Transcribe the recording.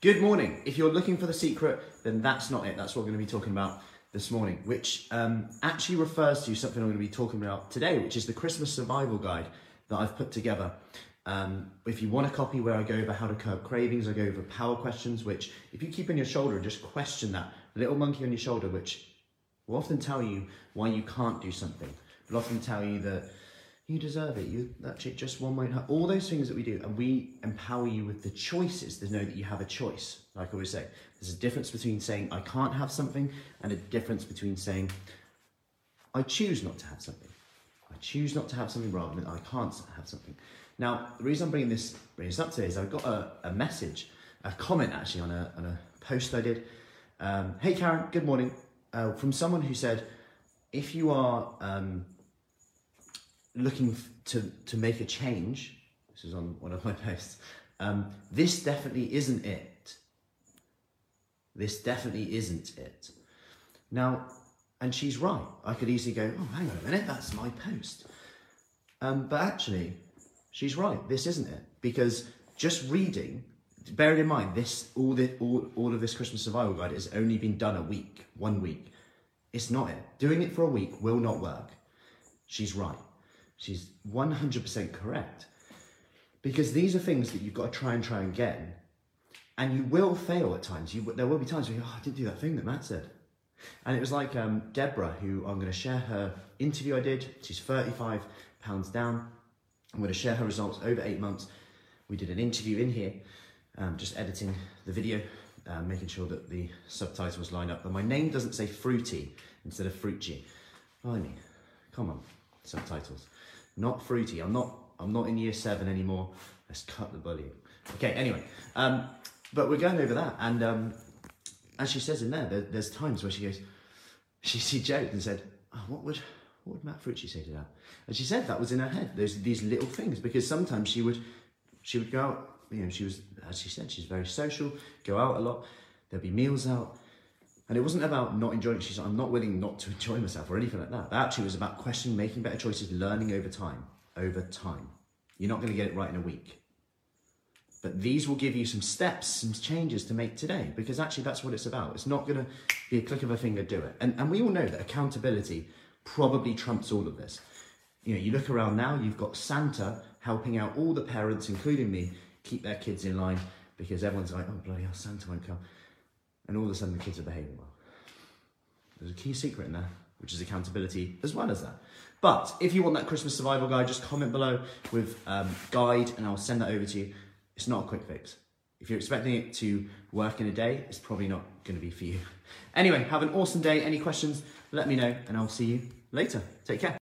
Good morning. If you're looking for the secret, then that's not it. That's what we're going to be talking about this morning, which um, actually refers to something I'm going to be talking about today, which is the Christmas survival guide that I've put together. Um, if you want a copy where I go over how to curb cravings, I go over power questions, which if you keep on your shoulder and just question that little monkey on your shoulder, which will often tell you why you can't do something, will often tell you that you deserve it. You that just one hurt. All those things that we do, and we empower you with the choices to know that you have a choice. Like I always say, there's a difference between saying I can't have something and a difference between saying I choose not to have something. I choose not to have something rather than I can't have something. Now, the reason I'm bringing this, bringing this up today is I got a, a message, a comment actually on a, on a post I did. Um, hey Karen, good morning. Uh, from someone who said, if you are um, looking to, to make a change, this is on one of my posts, um, this definitely isn't it. This definitely isn't it. Now, and she's right. I could easily go, oh, hang on a minute, that's my post. Um, but actually, she's right. This isn't it. Because just reading, bearing in mind, this all, the, all, all of this Christmas survival guide has only been done a week, one week. It's not it. Doing it for a week will not work. She's right. She's 100% correct. Because these are things that you've got to try and try and get. And you will fail at times. You, there will be times where you oh, I didn't do that thing that Matt said. And it was like um, Deborah, who I'm going to share her interview I did. She's 35 pounds down. I'm going to share her results over eight months. We did an interview in here, um, just editing the video, uh, making sure that the subtitles line up. But my name doesn't say fruity instead of Frucci. Blimey, come on, subtitles not fruity. I'm not, I'm not in year seven anymore. Let's cut the bullying. Okay, anyway, um, but we're going over that. And um, as she says in there, there, there's times where she goes, she, she joked and said, oh, what would, what would Matt Frucci say to that? And she said that was in her head. There's these little things because sometimes she would, she would go out, you know, she was, as she said, she's very social, go out a lot. There'd be meals out. And it wasn't about not enjoying it. She's I'm not willing not to enjoy myself or anything like that. That actually was about questioning, making better choices, learning over time. Over time. You're not going to get it right in a week. But these will give you some steps, some changes to make today, because actually that's what it's about. It's not going to be a click of a finger, do it. And, and we all know that accountability probably trumps all of this. You know, you look around now, you've got Santa helping out all the parents, including me, keep their kids in line because everyone's like, oh, bloody hell, Santa won't come and all of a sudden the kids are behaving well. There's a key secret in there, which is accountability as well as that. But if you want that Christmas survival guide, just comment below with um, guide and I'll send that over to you. It's not a quick fix. If you're expecting it to work in a day, it's probably not going to be for you. Anyway, have an awesome day. Any questions, let me know and I'll see you later. Take care.